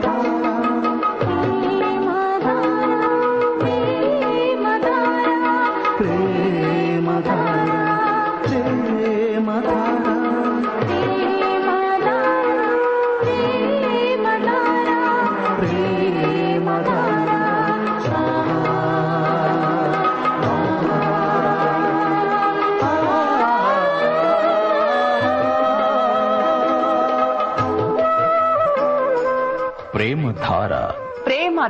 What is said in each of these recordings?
todo.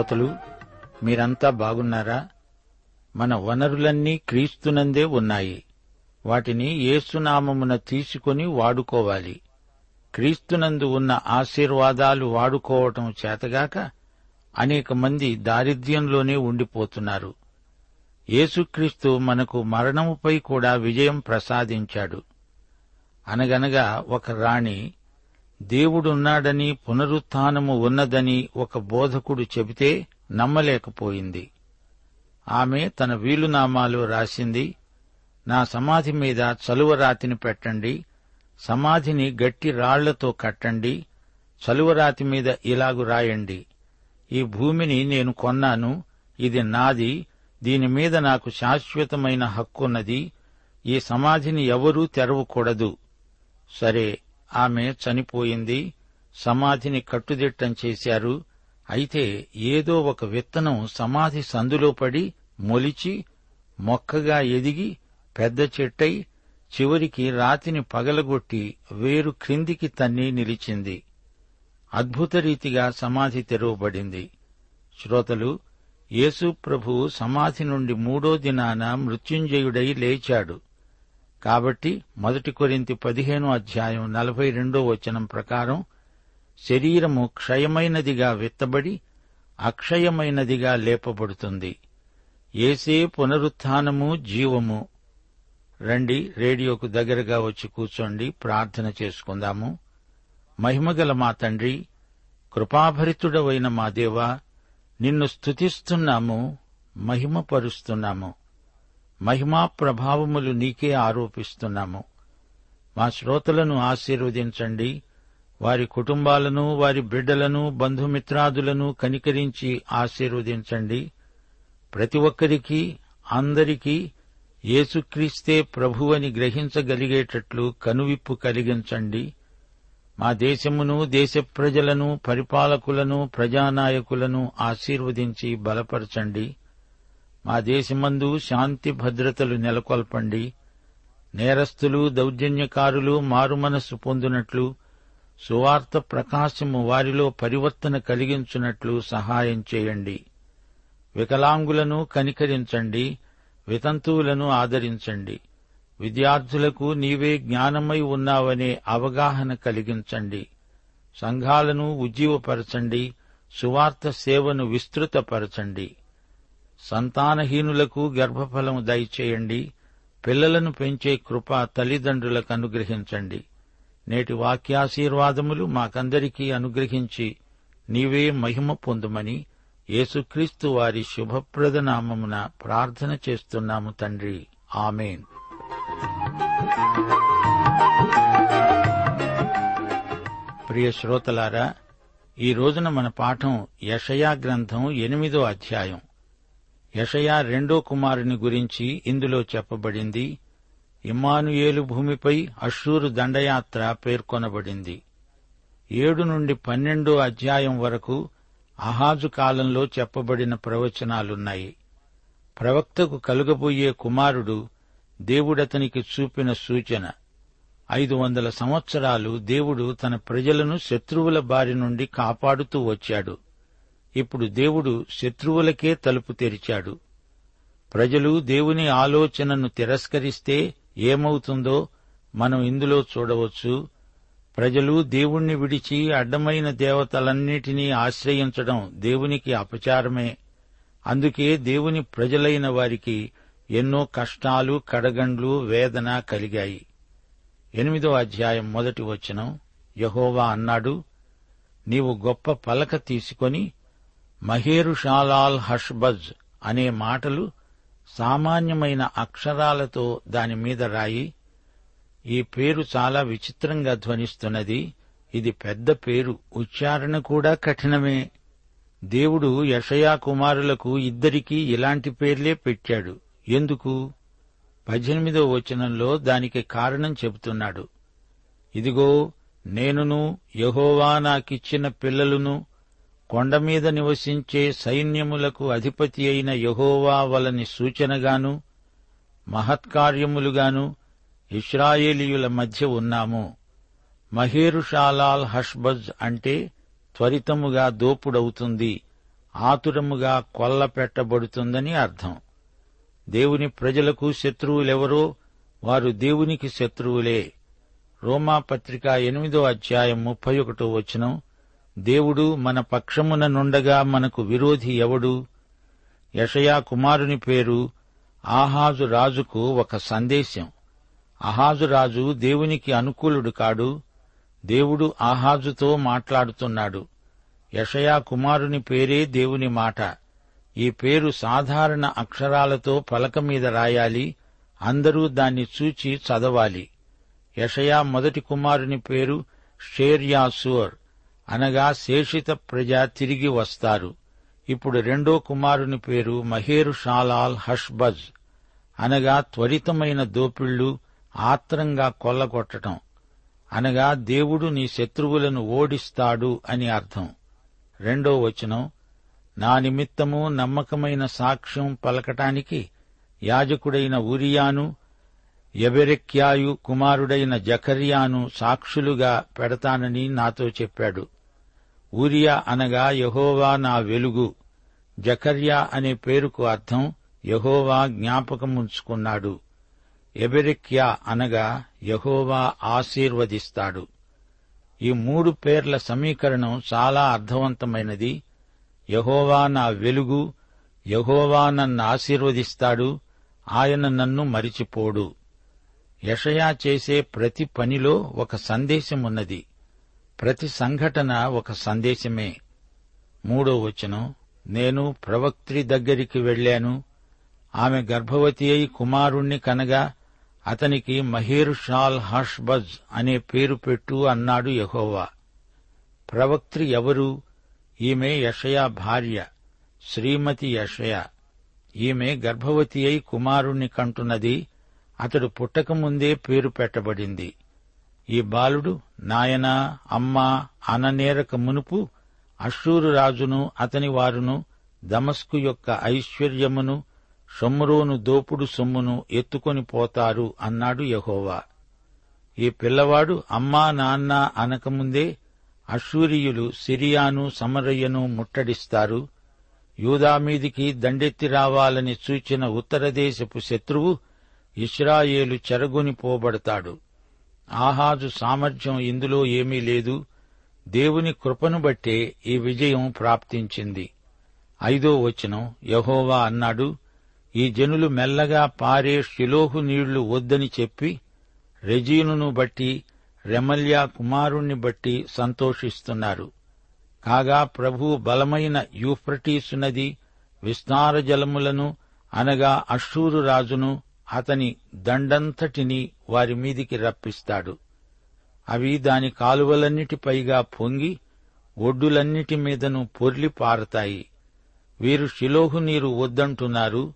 శ్రోతలు మీరంతా బాగున్నారా? మన వనరులన్నీ క్రీస్తునందే ఉన్నాయి. వాటిని ఏసునామమున తీసుకొని వాడుకోవాలి. క్రీస్తునందు ఉన్న ఆశీర్వాదాలు వాడుకోవటం చేతగాక అనేక మంది దారిద్ర్యంలోనే ఉండిపోతున్నారు. యేసుక్రీస్తు మనకు మరణముపై కూడా విజయం ప్రసాదించాడు. అనగనగా ఒక రాణి దేవుడున్నాడని పునరుత్థానము ఉన్నదని ఒక బోధకుడు చెబితే నమ్మలేకపోయింది. ఆమె తన వీలునామాలు రాసింది నా సమాధి మీద చలువరాతిని పెట్టండి సమాధిని గట్టి రాళ్ళతో కట్టండి చలువరాతి మీద ఇలాగు రాయండి. ఈ భూమిని నేను కొన్నాను ఇది నాది దీని మీద నాకు శాశ్వతమైన హక్కున్నది ఈ సమాధిని ఎవరూ తెరవకూడదు. సరే ఆమె చనిపోయింది సమాధిని కట్టుదిట్టం చేశారు. అయితే ఏదో ఒక విత్తనం సమాధి సందులో పడి మొలిచి మొక్కగా ఎదిగి పెద్ద చెట్టై చివరికి రాతిని పగలగొట్టి వేరు క్రిందికి తన్ని నిలిచింది. అద్భుత రీతిగా సమాధి తెరవబడింది. శ్రోతలు యేసు ప్రభు సమాధి నుండి మూడో దినాన మృత్యుంజయుడై లేచాడు. కాబట్టి మొదటి కొరింతి పదిహేను అధ్యాయం నలభై రెండో వచనం ప్రకారం శరీరము క్షయమైనదిగా విత్తబడి అక్షయమైనదిగా లేపబడుతుంది. ఏసే పునరుత్నము జీవము. రండి రేడియోకు దగ్గరగా వచ్చి కూర్చోండి ప్రార్థన చేసుకుందాము. మహిమగల మా తండ్రి కృపాభరితుడవైన మా దేవ నిన్ను స్తుతిస్తున్నాము మహిమపరుస్తున్నాము. మహిమా ప్రభావములు నీకే ఆరోపిస్తున్నాము. మా శ్రోతలను ఆశీర్వదించండి. వారి కుటుంబాలను వారి బిడ్డలను బంధుమిత్రాదులను కనికరించి ఆశీర్వదించండి. ప్రతి ఒక్కరికి అందరికీ యేసుక్రీస్తే ప్రభువని గ్రహించగలిగేటట్లు కనువిప్పు కలిగించండి. మా దేశమును దేశ ప్రజలను పరిపాలకులను ప్రజానాయకులను ఆశీర్వదించి బలపరచండి. మా దేశమందు శాంతి భద్రతలు నెలకొల్పండి. నేరస్తులు దౌర్జన్యకారులు మారుమనస్సు పొందినట్లు సువార్త ప్రకాశము వారిలో పరివర్తన కలిగించున్నట్లు సహాయం చేయండి. వికలాంగులను కనికరించండి వితంతువులను ఆదరించండి. విద్యార్థులకు నీవే జ్ఞానమై ఉన్నావనే అవగాహన కలిగించండి. సంఘాలను ఉజ్జీవపరచండి సువార్త సేవను విస్తృతపరచండి. సంతానహీనులకు గర్భఫలము దయచేయండి. పిల్లలను పెంచే కృప తల్లిదండ్రులకు అనుగ్రహించండి. నేటి వాక్యాశీర్వాదములు మాకందరికీ అనుగ్రహించి నీవే మహిమ పొందుమని యేసుక్రీస్తు వారి శుభప్రద నామమున ప్రార్థన చేస్తున్నాము తండ్రి. ఆమెన్. ప్రియ శ్రోతలారా ఈ రోజున మన పాఠం యషయా గ్రంథం ఎనిమిదో అధ్యాయం. యషయా రెండో కుమారుని గురించి ఇందులో చెప్పబడింది. ఇమ్మానుయేలు భూమిపై అషూరు దండయాత్ర పేర్కొనబడింది. ఏడు నుండి పన్నెండో అధ్యాయం వరకు అహాజు కాలంలో చెప్పబడిన ప్రవచనాలున్నాయి. ప్రవక్తకు కలుగబోయే కుమారుడు దేవుడతనికి చూపిన సూచన. ఐదు వందల సంవత్సరాలు దేవుడు తన ప్రజలను శత్రువుల బారి నుండి కాపాడుతూ వచ్చాడు. ఇప్పుడు దేవుడు శత్రువులకే తలుపు తెరిచాడు. ప్రజలు దేవుని ఆలోచనను తిరస్కరిస్తే ఏమవుతుందో మనం ఇందులో చూడవచ్చు. ప్రజలు దేవుణ్ణి విడిచి అడ్డమైన దేవతలన్నిటినీ ఆశ్రయించడం దేవునికి అపచారమే. అందుకే దేవుని ప్రజలైన వారికి ఎన్నో కష్టాలు కడగండ్లు వేదన కలిగాయి. ఎనిమిదో అధ్యాయం మొదటి వచనం యహోవా అన్నాడు నీవు గొప్ప పలక తీసుకొని మహేరుషాలాల్ హష్బజ్ అనే మాటలు సామాన్యమైన అక్షరాలతో దానిమీద రాయి. ఈ పేరు చాలా విచిత్రంగా ధ్వనిస్తున్నది. ఇది పెద్ద పేరు. ఉచ్చారణ కూడా కఠినమే. దేవుడు యషయా కుమారులకు ఇద్దరికీ ఇలాంటి పేర్లే పెట్టాడు. ఎందుకు? పద్దెనిమిదో వచనంలో దానికి కారణం చెబుతున్నాడు. ఇదిగో నేనును యహోవా నాకిచ్చిన పిల్లలును కొండమీద నివసించే సైన్యములకు అధిపతి అయిన యహోవా వలని సూచనగాను మహత్కార్యములుగాను ఇస్రాయేలీయుల మధ్య ఉన్నాము. మహేరుషాలాల్ హష్బజ్ అంటే త్వరితముగా దోపుడవుతుంది ఆతురముగా కొల్ల పెట్టబడుతుందని అర్థం. దేవుని ప్రజలకు శత్రువులెవరో వారు దేవునికి శత్రువులే. రోమా పత్రిక ఎనిమిదో అధ్యాయం ముప్పై ఒకటో వచనం దేవుడు మన పక్షమున నుండగా మనకు విరోధి ఎవడు? యషయా కుమారుని పేరు ఆహాజు రాజుకు ఒక సందేశం. అహాజు రాజు దేవునికి అనుకూలుడు కాడు. దేవుడు ఆహాజుతో మాట్లాడుతున్నాడు. యషయా కుమారుని పేరే దేవుని మాట. ఈ పేరు సాధారణ అక్షరాలతో పలక మీద రాయాలి. అందరూ దాన్ని చూచి చదవాలి. యషయా మొదటి కుమారుని పేరు షేర్యాసూర్. అనగా శేషిత ప్రజ తిరిగి వస్తారు. ఇప్పుడు రెండో కుమారుని పేరు మహేరు షాలాల్ హష్బజ్. అనగా త్వరితమైన దోపిళ్ళు ఆత్రంగా కొల్లగొట్టటం. అనగా దేవుడు నీ శత్రువులను ఓడిస్తాడు అని అర్థం. రెండో వచనం నా నిమిత్తము నమ్మకమైన సాక్ష్యం పలకటానికి యాజకుడైన ఉరియాను ఎబెరెక్యాయు కుమారుడైన జకర్యాను సాక్షులుగా పెడతానని నాతో చెప్పాడు. ఊరియా అనగా యహోవా నా వెలుగు. జకర్యా అనే పేరుకు అర్థం యహోవా జ్ఞాపకం ఉంచుకున్నాడు ఎబెరెక్యా అనగా యహోవా ఆశీర్వదిస్తాడు. ఈ మూడు పేర్ల సమీకరణం చాలా అర్థవంతమైనది. యహోవా నా వెలుగు యహోవా నన్ను ఆశీర్వదిస్తాడు ఆయన నన్ను మరిచిపోడు. యషయా చేసే ప్రతి పనిలో ఒక సందేశం ఉన్నది ప్రతి సంఘటన ఒక సందేశమే. మూడో వచనం నేను ప్రవక్త్రి దగ్గరికి వెళ్ళాను ఆమె గర్భవతి అయి కుమారుణ్ణి కనగా అతనికి మహేరుషాల్ హష్బజ్ అనే పేరు పెట్టు అన్నాడు యహోవా. ప్రవక్త్రి ఎవరు? ఈమె యషయా భార్య శ్రీమతి యషయ. ఈమె గర్భవతి అయి కుమారుణ్ణి కంటున్నది అతడు పుట్టకముందే పేరు పెట్టబడింది. ఈ బాలుడు నాయనా అమ్మ అననేరక మునుపు అషూరు రాజును అతని వారును దమస్కు యొక్క ఐశ్వర్యమును సొమ్మురోను దోపుడు సొమ్మును ఎత్తుకొని పోతారు అన్నాడు యహోవా. ఈ పిల్లవాడు అమ్మా నాన్న అనకముందే అషూరియులు సిరియాను సమరయ్యను ముట్టడిస్తారు. యూదా మీదికి దండెత్తి రావాలని సూచిన ఉత్తరదేశపు శత్రువు ఇస్రాయేలు చెరగొని పోబడతాడు. ఆహాజు సామర్థ్యం ఇందులో ఏమీ లేదు. దేవుని కృపను బట్టే ఈ విజయం ప్రాప్తించింది. ఐదో వచనం యహోవా అన్నాడు ఈ జనులు మెల్లగా పారే షిలోహు నీళ్ళు వద్దని చెప్పి రెజీనును బట్టి రెమల్యా కుమారుణ్ణి బట్టి సంతోషిస్తున్నారు. కాగా ప్రభు బలమైన యూఫ్రటీసు నది విస్తార జలములను అనగా అశ్షూరు రాజును అతని దండంతటిని వారి మీదికి రప్పిస్తాడు. అవి దాని కాలువలన్నిటిపైగా పొంగి ఒడ్డులన్నిటి మీదను పొర్లి పారతాయి. వీరు షిలోహు నీరు వద్దంటున్నారు.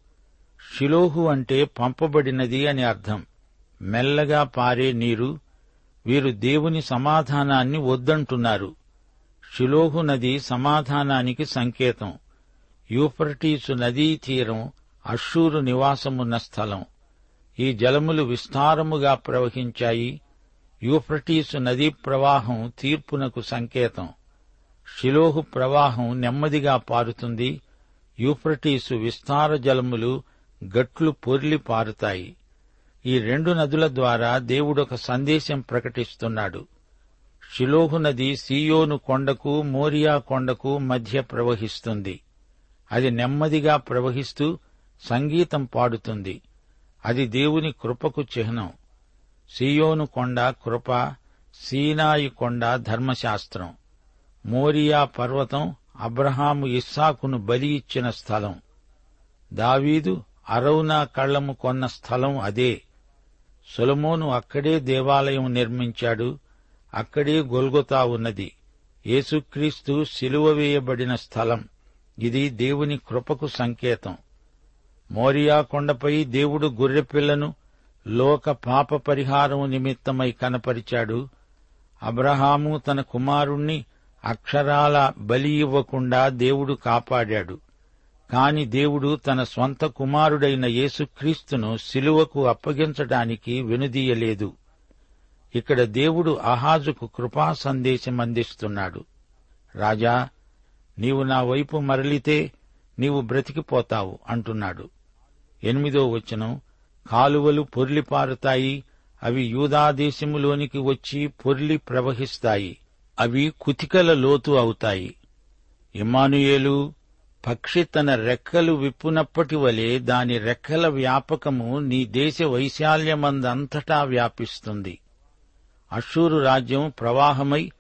షిలోహు అంటే పంపబడినది అని అర్థం. మెల్లగా పారే నీరు. వీరు దేవుని సమాధానాన్ని వద్దంటున్నారు. షిలోహు నది సమాధానానికి సంకేతం. యూఫ్రటీసు నదీ తీరం అషూరు నివాసమున్న స్థలం. ఈ జలములు విస్తారముగా ప్రవహించాయి. యూఫ్రటీసు నదీ ప్రవాహం తీర్పునకు సంకేతం. షిలోహు ప్రవాహం నెమ్మదిగా పారుతుంది. యూఫ్రటీసు విస్తార జలములు గట్లు పొర్లి పారుతాయి. ఈ రెండు నదుల ద్వారా దేవుడొక సందేశం ప్రకటిస్తున్నాడు. షిలోహు నది సీయోను కొండకు మోరియా కొండకు మధ్య ప్రవహిస్తుంది. అది నెమ్మదిగా ప్రవహిస్తూ సంగీతం పాడుతుంది. అది దేవుని కృపకు చిహ్నం. సియోను కొండ కృప సీనాయి కొండ ధర్మశాస్త్రం. మోరియా పర్వతం అబ్రహాము ఇస్సాకును బలి ఇచ్చిన స్థలం. దావీదు అరౌనా కళ్ళము కొన్న స్థలం అదే. సొలమోను అక్కడే దేవాలయం నిర్మించాడు. అక్కడే గొల్గొతా ఉన్నది. యేసుక్రీస్తు సిలువ వేయబడిన స్థలం. ఇది దేవుని కృపకు సంకేతం. మోరియా కొండపై దేవుడు గొర్రెపిల్లను లోక పాప పరిహారం నిమిత్తమై కనపరిచాడు. అబ్రహాము తన కుమారుణ్ణి అక్షరాల బలి ఇవ్వకుండా దేవుడు కాపాడాడు. కాని దేవుడు తన స్వంత కుమారుడైన యేసుక్రీస్తును శిలువకు అప్పగించడానికి వెనుదీయలేదు. ఇక్కడ దేవుడు అహాజుకు కృపా సందేశం అందిస్తున్నాడు. రాజా నీవు నా వైపు మరలితే నీవు బ్రతికిపోతావు అంటున్నాడు. ఎనిమిదో వచనం కాలువలు పొర్లిపారుతాయి అవి యూదాదేశములోనికి వచ్చి పొర్లి ప్రవహిస్తాయి అవి కుతికల లోతు అవుతాయి. ఇమానుయేలు పక్షి తన రెక్కలు విప్పునప్పటి వలె దాని రెక్కల వ్యాపకము నీ దేశ వైశాల్యమందంతటా వ్యాపిస్తుంది. అషూరు రాజ్యం ప్రవాహమై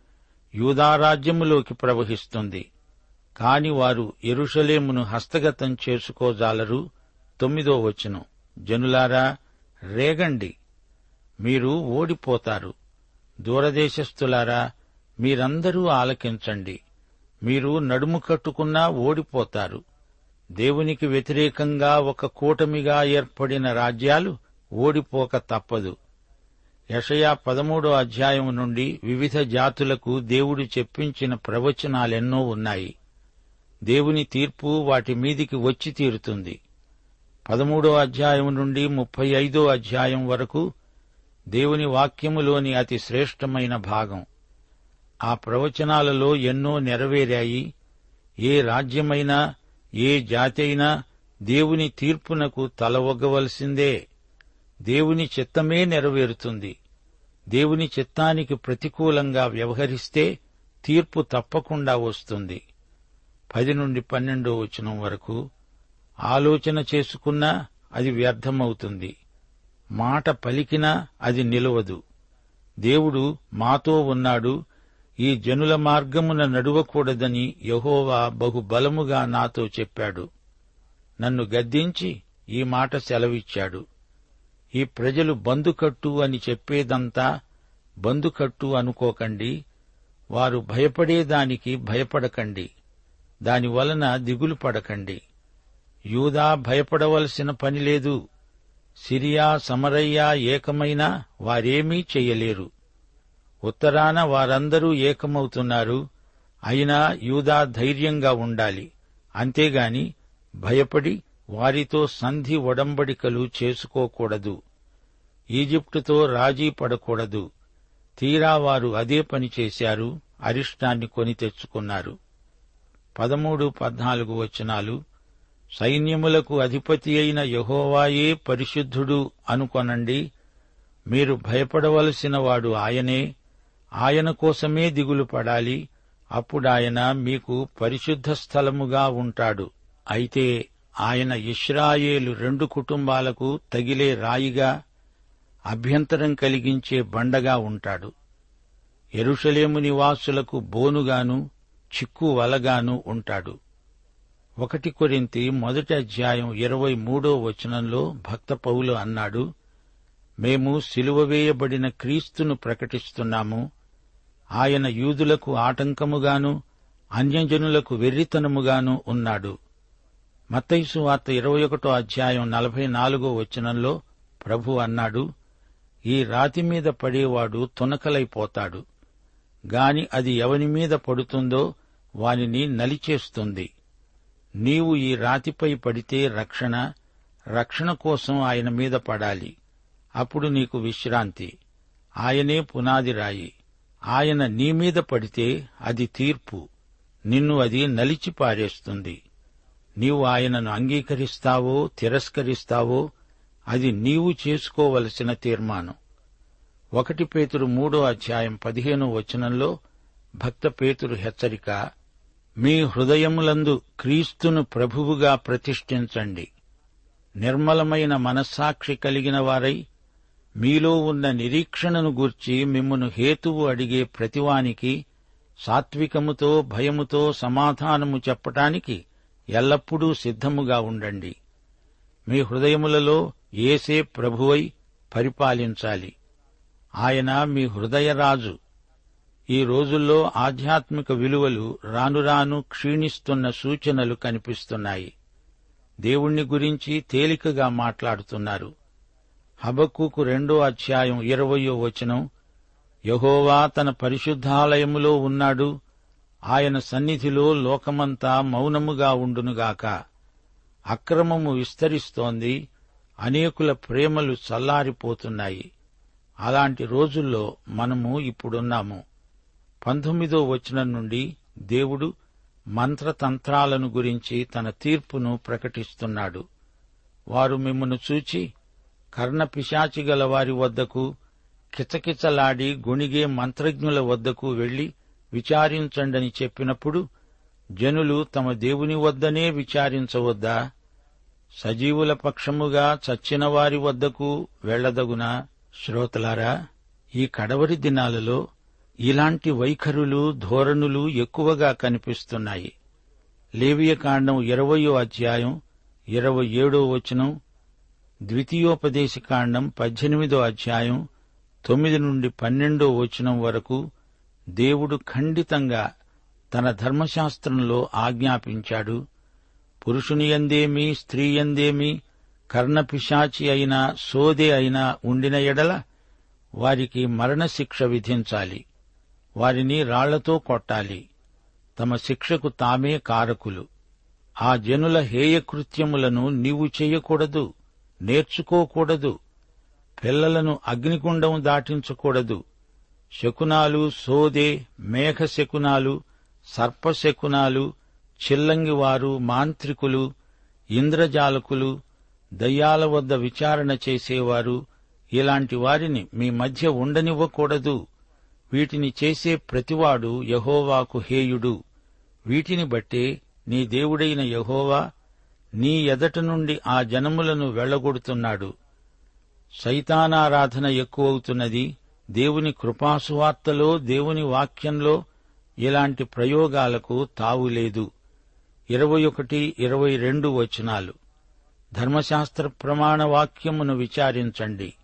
యూదారాజ్యములోకి ప్రవహిస్తుంది. కాని వారు ఎరుషలేమును హస్తగతం చేసుకోజాలరు తొమ్మిదో వచనం. జనులారా రేగండి. మీరు ఓడిపోతారు. దూరదేశస్థులారా మీరందరూ ఆలకించండి. మీరు నడుము కట్టుకున్నా ఓడిపోతారు. దేవునికి వ్యతిరేకంగా ఒక కూటమిగా ఏర్పడిన రాజ్యాలు ఓడిపోక తప్పదు. యషయా పదమూడో అధ్యాయం నుండి వివిధ జాతులకు దేవుడు చెప్పించిన ప్రవచనాలెన్నో ఉన్నాయి. దేవుని తీర్పు వాటి మీదికి వచ్చి తీరుతుంది. పదమూడో అధ్యాయం నుండి ముప్పై ఐదో అధ్యాయం వరకు దేవుని వాక్యములోని అతి శ్రేష్టమైన భాగం. ఆ ప్రవచనాలలో ఎన్నో నెరవేరాయి. ఏ రాజ్యమైనా ఏ జాతి అయినా దేవుని తీర్పునకు తలవొగ్గవలసిందే దేవుని చిత్తమే నెరవేరుతుంది. దేవుని చిత్తానికి ప్రతికూలంగా వ్యవహరిస్తే తీర్పు తప్పకుండా వస్తుంది. పది నుండి పన్నెండో వచనం వరకు ఆలోచన చేసుకున్నా అది వ్యర్థమవుతుంది. మాట పలికినా అది నిలవదు. దేవుడు మాతో ఉన్నాడు. ఈ జనుల మార్గమున నడువకూడదని యహోవా బహుబలముగా నాతో చెప్పాడు. నన్ను గద్దించి ఈ మాట సెలవిచ్చాడు. ఈ ప్రజలు బందుకట్టు అని చెప్పేదంతా బందుకట్టు అనుకోకండి. వారు భయపడేదానికి భయపడకండి. దానివలన దిగులు పడకండి. యూదా భయపడవలసిన పని లేదు. సిరియా సమరయ్యా ఏకమైనా వారేమీ చెయ్యలేరు ఉత్తరాన వారందరూ ఏకమవుతున్నారు. అయినా యూదా ధైర్యంగా ఉండాలి. అంతేగాని భయపడి వారితో సంధి ఒడంబడికలు చేసుకోకూడదు. ఈజిప్టుతో రాజీ పడకూడదు. తీరా వారు అదే పని చేశారు అరిష్టాన్ని కొని తెచ్చుకున్నారు. పదమూడు పద్నాలుగు వచనాలు సైన్యములకు అధిపతి అయిన యహోవాయే పరిశుద్ధుడు అనుకొనండి. మీరు భయపడవలసిన వాడు ఆయనే. ఆయన కోసమే దిగులు పడాలి. అప్పుడాయన మీకు పరిశుద్ధ స్థలముగా ఉంటాడు. అయితే ఆయన ఇష్రాయేలు రెండు కుటుంబాలకు తగిలే రాయిగా అభ్యంతరం కలిగించే బండగా ఉంటాడు. ఎరుషలేము నివాసులకు బోనుగాను చిక్కు వలగాను ఉంటాడు. ఒకటి కొరింతి మొదటి అధ్యాయం ఇరవై మూడో వచనంలో భక్త పౌలు అన్నాడు మేము సిలువ వేయబడిన క్రీస్తును ప్రకటిస్తున్నాము. ఆయన యూదులకు ఆటంకముగాను అన్యజనులకు వెర్రితనముగాను ఉన్నాడు. మత్తైసు వార్త ఇరవై ఒకటో అధ్యాయం నలభై నాలుగో వచనంలో ప్రభు అన్నాడు ఈ రాతి మీద పడేవాడు తునకలైపోతాడు. గాని అది ఎవని మీద పడుతుందో వానిని నలిచేస్తుంది. నీవు ఈ రాతిపై పడితే రక్షణ రక్షణ కోసం ఆయన మీద పడాలి. అప్పుడు నీకు విశ్రాంతి. ఆయనే పునాది రాయి. ఆయన నీ మీద పడితే అది తీర్పు. నిన్ను అది నలిచి పారేస్తుంది. నీవు ఆయనను అంగీకరిస్తావో తిరస్కరిస్తావో అది నీవు చేసుకోవలసిన తీర్మానం. ఒకటి పేతురు మూడో అధ్యాయం పదిహేనో వచనంలో భక్త పేతురు హెచ్చరిక మీ హృదయములందు క్రీస్తును ప్రభువుగా ప్రతిష్ఠించండి. నిర్మలమైన మనస్సాక్షి కలిగిన వారై మీలో ఉన్న నిరీక్షణను గూర్చి మిమ్మను హేతువు అడిగే ప్రతివానికి సాత్వికముతో భయముతో సమాధానము చెప్పటానికి ఎల్లప్పుడూ సిద్ధముగా ఉండండి. మీ హృదయములలో ఏసే ప్రభువై పరిపాలించాలి. ఆయన మీ హృదయరాజు. ఈ రోజుల్లో ఆధ్యాత్మిక విలువలు రానురాను క్షీణిస్తున్న సూచనలు కనిపిస్తున్నాయి. దేవుణ్ణి గురించి తేలికగా మాట్లాడుతున్నారు. హబక్కుకు రెండో అధ్యాయం ఇరవయో వచనం యహోవా తన పరిశుద్ధాలయములో ఉన్నాడు ఆయన సన్నిధిలో లోకమంతా మౌనముగా ఉండునుగాక. అక్రమము విస్తరిస్తోంది అనేకుల ప్రేమలు చల్లారిపోతున్నాయి. అలాంటి రోజుల్లో మనము ఇప్పుడున్నాము. పంతొమ్మిదో వచనం నుండి దేవుడు మంత్రతంత్రాలను గురించి తన తీర్పును ప్రకటిస్తున్నాడు. వారు మిమ్మను చూచి కర్ణపిశాచి గల వారి వద్దకు కిచకిచలాడి గొణిగే మంత్రజ్ఞుల వద్దకు వెళ్ళి విచారించండని చెప్పినప్పుడు జనులు తమ దేవుని వద్దనే విచారించవద్దా? సజీవుల పక్షముగా చచ్చిన వారి వద్దకు వెళ్ళదగునా శ్రోతలారా ఈ కడవరి దినాలలో ఇలాంటి వైఖరులు ధోరణులు ఎక్కువగా కనిపిస్తున్నాయి. లేవియకాండం ఇరవయో అధ్యాయం ఇరవై ఏడో వచనం ద్వితీయోపదేశకాండం పద్దెనిమిదో అధ్యాయం తొమ్మిది నుండి పన్నెండో వచనం వరకు దేవుడు ఖండితంగా తన ధర్మశాస్త్రంలో ఆజ్ఞాపించాడు. పురుషుని ఎందేమి స్త్రీ ఎందేమి కర్ణపిశాచి అయినా సోదే అయినా ఉండిన ఎడల వారికి మరణశిక్ష విధించాలి. వారిని రాళ్ళతో కొట్టాలి. తమ శిక్షకు తామే కారకులు. ఆ జనుల హేయకృత్యములను నీవు చేయకూడదు నేర్చుకోకూడదు. పిల్లలను అగ్నిగుండం దాటించకూడదు. శకునాలు సోదే మేఘ శకునాలు సర్పశకునాలు చిల్లంగివారు మాంత్రికులు ఇంద్రజాలకులు దయ్యాల వద్ద విచారణ చేసేవారు. ఇలాంటి వారిని మీ మధ్య ఉండనివ్వకూడదు. వీటిని చేసే ప్రతివాడు యహోవాకు హేయుడు. వీటిని బట్టే నీ దేవుడైన యహోవా నీ ఎదట నుండి ఆ జనములను వెళ్ళగొడుతున్నాడు సైతానారాధన ఎక్కువవుతున్నది. దేవుని కృపాసువార్తలో దేవుని వాక్యంలో ఇలాంటి ప్రయోగాలకు తావులేదు ఇరవై ఒకటి ఇరవై రెండు వచనాలు. ధర్మశాస్త్ర ప్రమాణ వాక్యమును విచారించండి.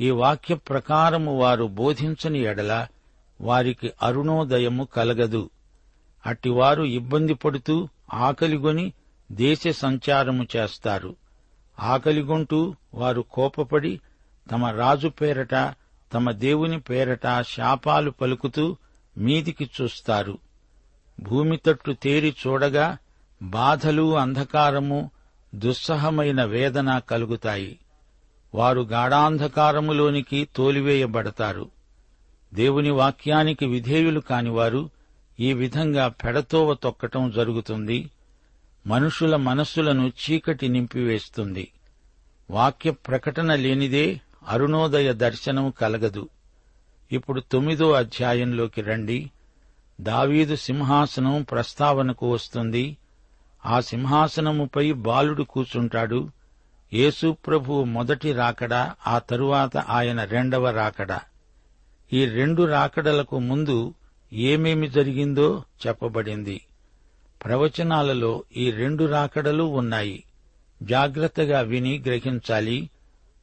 ఈ వాక్య ప్రకారము వారు బోధించని ఎడల వారికి అరుణోదయము కలగదు. అట్టివారు ఇబ్బంది పడుతూ ఆకలిగొని దేశ సంచారము చేస్తారు. ఆకలిగొంటూ వారు కోపపడి తమ రాజు పేరట తమ దేవుని పేరట శాపాలు పలుకుతూ మీదికి చూస్తారు. భూమి తట్టు తేరి చూడగా బాధలు అంధకారము దుస్సహమైన వేదన కలుగుతాయి. వారు గాఢాంధకారములోనికి తోలివేయబడతారు. దేవుని వాక్యానికి విధేయులు కానివారు ఈ విధంగా పెడతోవ తొక్కటం జరుగుతుంది. మనుషుల మనస్సులను చీకటి నింపివేస్తుంది. వాక్య ప్రకటన లేనిదే అరుణోదయ దర్శనం కలగదు. ఇప్పుడు తొమ్మిదో అధ్యాయంలోకి రండి. దావీదు సింహాసనం ప్రస్తావనకు వస్తుంది. ఆ సింహాసనముపై బాలుడు కూచుంటాడు యేసుప్రభువు మొదటి రాకడ ఆ తరువాత ఆయన రెండవ రాకడ. ఈ రెండు రాకడలకు ముందు ఏమేమి జరిగిందో చెప్పబడింది. ప్రవచనాలలో ఈ రెండు రాకడలు ఉన్నాయి. జాగ్రత్తగా విని గ్రహించాలి.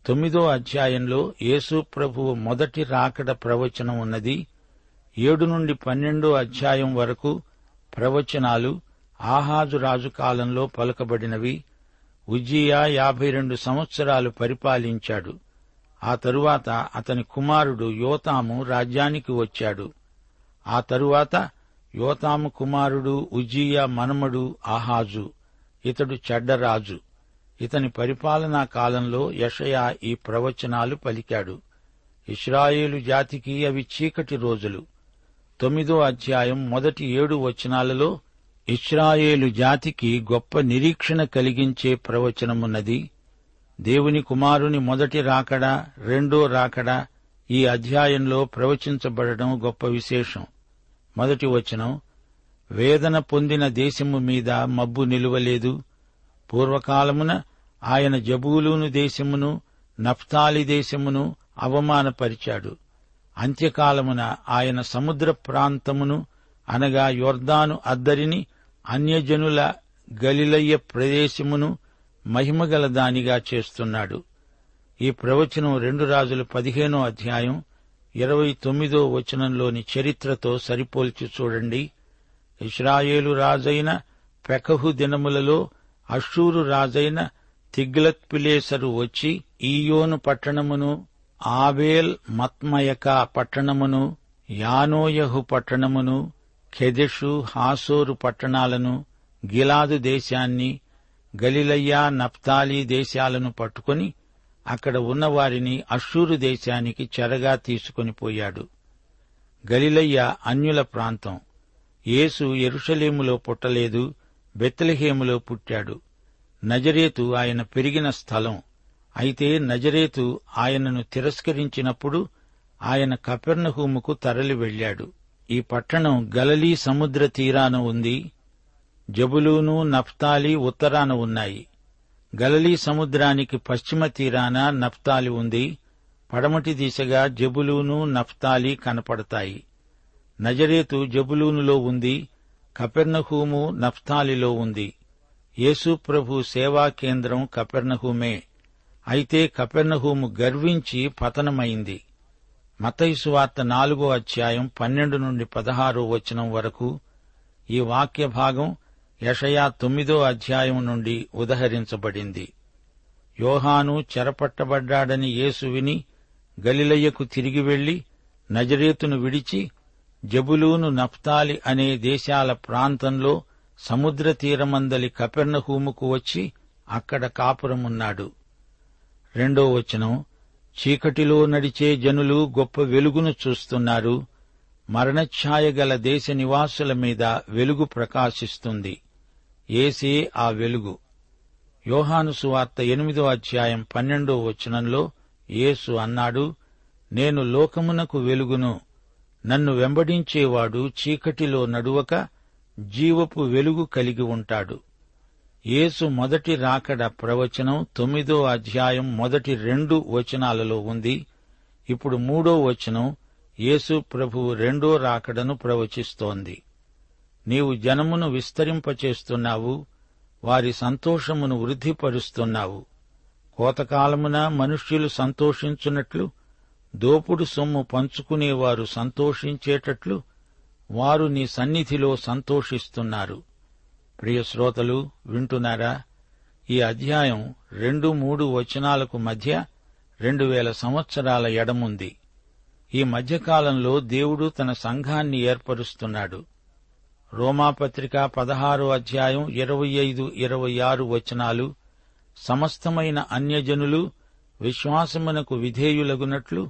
తొమ్మిదో అధ్యాయంలో యేసు ప్రభువు మొదటి రాకడ ప్రవచనం ఉన్నది. ఏడు నుండి పన్నెండో అధ్యాయం వరకు ప్రవచనాలు ఆహాజు రాజు కాలంలో పలుకబడినవి. ఉజ్జియా యాభై రెండు సంవత్సరాలు పరిపాలించాడు. ఆ తరువాత అతని కుమారుడు యోతాము రాజ్యానికి వచ్చాడు. ఆ తరువాత యోతాము కుమారుడు ఉజ్జీయ మనమడు ఆహాజు ఇతడు చెడ్డరాజు. ఇతని పరిపాలనా కాలంలో యషయా ఈ ప్రవచనాలు పలికాడు. ఇస్రాయేలు జాతికి అవి చీకటి రోజులు. తొమ్మిదో అధ్యాయం మొదటి ఏడు వచనాలలో ఇస్రాయేలు జాతికి గొప్ప నిరీక్షణ కలిగించే ప్రవచనమున్నది. దేవుని కుమారుని మొదటి రాకడా రెండో రాకడా ఈ అధ్యాయంలో ప్రవచించబడడం గొప్ప విశేషం. మొదటి వచనం వేదన పొందిన దేశము మీద మబ్బు నిలువలేదు. పూర్వకాలమున ఆయన జబూలూను దేశమును నఫ్తాలి దేశమును అవమానపరిచాడు. అంత్యకాలమున ఆయన సముద్ర ప్రాంతమును అనగా యొర్దాను అద్దరిని అన్యజనుల గలిలయ్య ప్రదేశమును మహిమగల దానిగా చేస్తున్నాడు. ఈ ప్రవచనం రెండు రాజుల పదిహేనో అధ్యాయం ఇరవై తొమ్మిదో వచనంలోని చరిత్రతో సరిపోల్చి చూడండి. ఇస్రాయేలు రాజైన పెకహు దినములలో అషూరు రాజైన తిగ్లత్ పిలేసరు వచ్చి ఈయోను పట్టణమును ఆబేల్ మత్మయక పట్టణమును యానోయహు పట్టణమును కెదెషు హాసోరు పట్టణాలను గిలాదు దేశాన్ని గలిలయ్య నప్తాలి దేశాలను పట్టుకొని అక్కడ ఉన్నవారిని అశ్షూరు దేశానికి చెరగా తీసుకుని పోయాడు. గలిలయ్య అన్యుల ప్రాంతం. యేసు ఎరుషలేములో పుట్టలేదు బెత్తలహేములో పుట్టాడు. నజరేతు ఆయన పెరిగిన స్థలం. అయితే నజరేతు ఆయనను తిరస్కరించినప్పుడు ఆయన కపెర్నహూముకు తరలి వెళ్ళాడు ఈ పట్టణం గలలీ సముద్ర తీరాన ఉంది. జబులూను నఫ్తాలి ఉత్తరాన ఉన్నాయి. గలలీ సముద్రానికి పశ్చిమ తీరాన నఫ్తాలి ఉంది. పడమటి దిశగా జబులూను నఫ్తాలి కనపడతాయి. నజరేతు జబులూనులో ఉంది. కపెర్నహూము నఫ్తాలిలో ఉంది. యేసు ప్రభు సేవా కేంద్రం కపెర్నహూమే. అయితే కపెర్నహూము గర్వించి పతనమైంది. మతైసు వార్త నాలుగో అధ్యాయం పన్నెండు నుండి పదహారో వచనం వరకు ఈ వాక్య భాగం యషయా తొమ్మిదో అధ్యాయం నుండి ఉదహరించబడింది. యోహాను చెరపట్టబడ్డాడని యేసు విని గలిలయ్యకు తిరిగి వెళ్ళి నజరేతును విడిచి జబులూను నఫ్తాలి అనే దేశాల ప్రాంతంలో సముద్ర తీరమందలి కపెర్నహూముకు వచ్చి అక్కడ కాపురమున్నాడు. రెండో వచనం చీకటిలో నడిచే జనులు గొప్ప వెలుగును చూస్తున్నారు. మరణఛాయ గల దేశ నివాసుల మీద వెలుగు ప్రకాశిస్తుంది. ఏసే ఆ వెలుగు. యోహాను సువార్త ఎనిమిదో అధ్యాయం పన్నెండో వచనంలో యేసు అన్నాడు నేను లోకమునకు వెలుగును నన్ను వెంబడించేవాడు చీకటిలో నడువక జీవపు వెలుగు కలిగి ఉంటాడు. యేసు మొదటి రాకడ ప్రవచనం తొమ్మిదో అధ్యాయం మొదటి రెండు వచనాలలో ఉంది. ఇప్పుడు మూడో వచనం యేసు ప్రభువు రెండో రాకడను ప్రవచిస్తోంది. నీవు జనమును విస్తరింపచేస్తున్నావు వారి సంతోషమును వృద్ధిపరుస్తున్నావు. కోతకాలమున మనుష్యులు సంతోషించున్నట్లు దోపుడు సొమ్ము పంచుకునేవారు సంతోషించేటట్లు వారు నీ సన్నిధిలో సంతోషిస్తున్నారు. ప్రియశ్రోతలు వింటున్నారా? ఈ అధ్యాయం రెండు మూడు వచనాలకు మధ్య రెండు వేల సంవత్సరాల ఎడముంది. ఈ మధ్యకాలంలో దేవుడు తన సంఘాన్ని ఏర్పరుస్తున్నాడు. రోమాపత్రిక పదహారో అధ్యాయం ఇరవై ఐదు ఇరవై ఆరు వచనాలు సమస్తమైన అన్యజనులు విశ్వాసమునకు విధేయులగునట్లు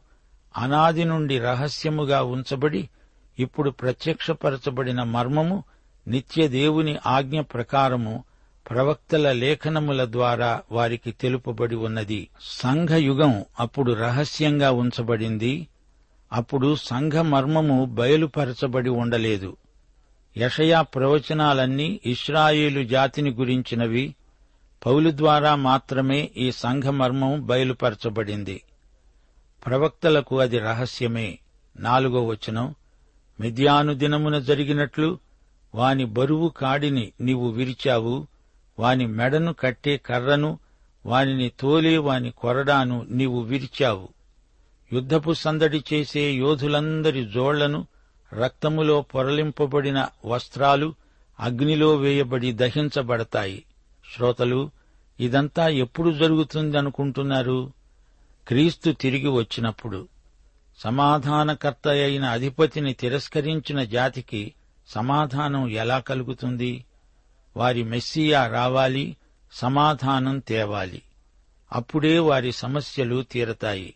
అనాది నుండి రహస్యముగా ఉంచబడి ఇప్పుడు ప్రత్యక్షపరచబడిన మర్మము నిత్య దేవుని ఆజ్ఞ ప్రకారము ప్రవక్తల లేఖనముల ద్వారా వారికి తెలుపబడి ఉన్నది. సంఘయుగం అప్పుడు రహస్యంగా ఉంచబడింది. అప్పుడు సంఘ మర్మము బయలుపరచబడి ఉండలేదు. యషయా ప్రవచనాలన్నీ ఇస్రాయేలు జాతిని గురించినవి. పౌలు ద్వారా మాత్రమే ఈ సంఘమర్మం బయలుపరచబడింది. ప్రవక్తలకు అది రహస్యమే. నాలుగో వచనం. మిద్యాను దినమున జరిగినట్లు వాని బరువు కాడిని నీవు విరిచావు వాని మెడను కట్టే కర్రను వానిని తోలే వాని కొరడాను నీవు విరిచావు. యుద్ధపు సందడి చేసే యోధులందరి జోళ్ళను రక్తములో పొరలింపబడిన వస్త్రాలు అగ్నిలో వేయబడి దహించబడతాయి. శ్రోతలు ఇదంతా ఎప్పుడు జరుగుతుందనుకుంటున్నారు? క్రీస్తు తిరిగి వచ్చినప్పుడు. సమాధానకర్త అయిన అధిపతిని తిరస్కరించిన జాతికి సమాధానం ఎలా కలుగుతుంది? వారి మెస్సియా రావాలి సమాధానం తేవాలి. అప్పుడే వారి సమస్యలు తీరతాయి.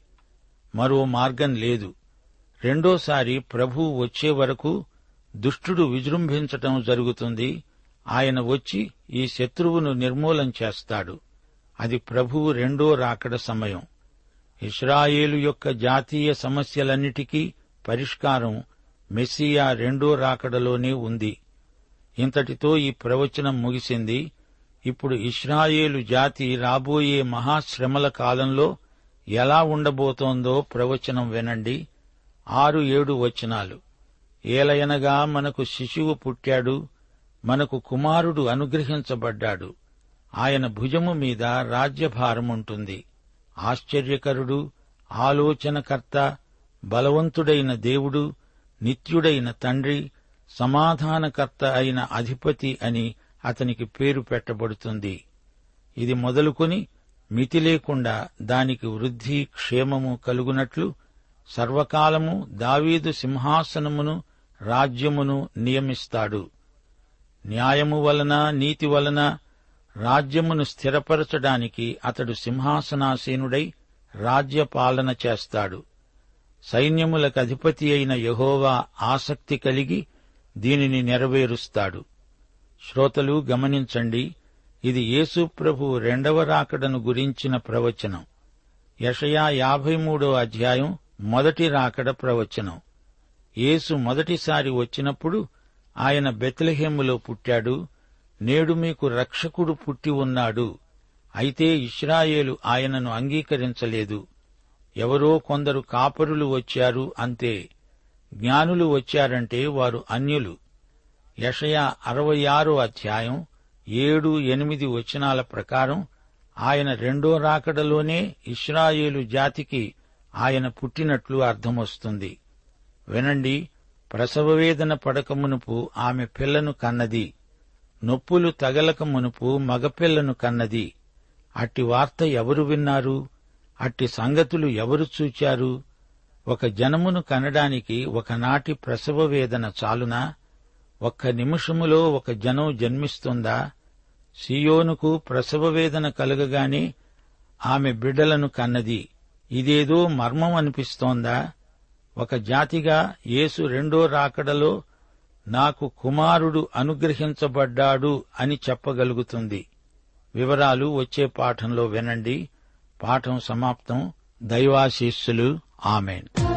మరో మార్గం లేదు. రెండోసారి ప్రభువు వచ్చే వరకు దుష్టుడు విజృంభించటం జరుగుతుంది. ఆయన వచ్చి ఈ శత్రువును నిర్మూలం చేస్తాడు. అది ప్రభువు రెండో రాకడ సమయం. ఇస్రాయేలు యొక్క జాతీయ సమస్యలన్నిటికీ పరిష్కారం మెస్సియా రెండో రాకడలోనే ఉంది. ఇంతటితో ఈ ప్రవచనం ముగిసింది. ఇప్పుడు ఇస్రాయేలు జాతి రాబోయే మహాశ్రమల కాలంలో ఎలా ఉండబోతోందో ప్రవచనం వినండి. ఆరు ఏడు వచనాలు. ఏలయనగా మనకు శిశువు పుట్టాడు మనకు కుమారుడు అనుగ్రహించబడ్డాడు. ఆయన భుజము మీద రాజ్యభారముంటుంది. ఆశ్చర్యకరుడు ఆలోచనకర్త బలవంతుడైన దేవుడు నిత్యుడైన తండ్రి సమాధానకర్త అయిన అధిపతి అని అతనికి పేరు పెట్టబడుతుంది. ఇది మొదలుకొని మితి లేకుండా దానికి వృద్ధి క్షేమము కలుగునట్లు సర్వకాలము దావీదు సింహాసనమును రాజ్యమును నియమిస్తాడు. న్యాయము వలన నీతి వలన రాజ్యమును స్థిరపరచడానికి అతడు సింహాసనాసీనుడై రాజ్యపాలన చేస్తాడు. సైన్యములకు అధిపతి అయిన యహోవా ఆసక్తి కలిగి దీనిని నెరవేరుస్తాడు. శ్రోతలు గమనించండి ఇది యేసు ప్రభు రెండవ రాకడను గురించిన ప్రవచనం. యషయా యాభై మూడో అధ్యాయం మొదటి రాకడ ప్రవచనం. యేసు మొదటిసారి వచ్చినప్పుడు ఆయన బెత్లెహేములో పుట్టాడు. నేడు మీకు రక్షకుడు పుట్టి ఉన్నాడు. అయితే ఇస్రాయేలు ఆయనను అంగీకరించలేదు. ఎవరో కొందరు కాపరులు వచ్చారు అంతే జ్ఞానులు వచ్చారంటే వారు అన్యులు. యషయా అరవై ఆరో అధ్యాయం ఏడు ఎనిమిది వచనాల ప్రకారం ఆయన రెండో రాకడలోనే ఇస్రాయేలు జాతికి ఆయన పుట్టినట్లు అర్థమొస్తుంది. వినండి ప్రసవవేదన పడక మునుపు ఆమె పిల్లను కన్నది నొప్పులు తగలక మునుపు మగపిల్లను కన్నది. అట్టి వార్త ఎవరు విన్నారు? అట్టి సంగతులు ఎవరు చూచారు? ఒక జనమును కనడానికి ఒకనాటి ప్రసవ వేదన చాలునా? ఒక్క నిమిషములో ఒక జనం జన్మిస్తుందా? సియోనుకు ప్రసవ వేదన కలగగానే ఆమె బిడ్డలను కన్నది. ఇదేదో మర్మం అనిపిస్తోందా? ఒక జాతిగా యేసు రెండో రాకడలో నాకు కుమారుడు అనుగ్రహించబడ్డాడు అని చెప్పగలుగుతుంది. వివరాలు వచ్చే పాఠంలో వినండి. పాఠం సమాప్తం. దైవాశీస్సులు. ఆమెన్.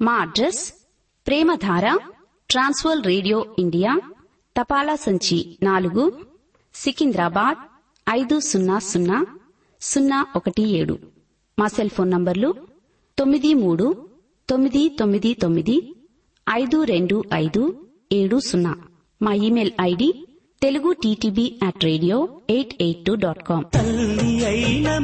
మా address Premadhara trans world radio India తపాలా సంచి నాలుగు సికింద్రాబాద్ ఐదు సున్నా సున్నా సున్నా ఒకటి ఏడు. మా సెల్ ఫోన్ నంబర్లు తొమ్మిది మూడు తొమ్మిది తొమ్మిది తొమ్మిది ఐదు రెండు ఐదు ఏడు సున్నా. మా email ID Telugu TTB at radio eight eight two dot com. తల్లి అయిన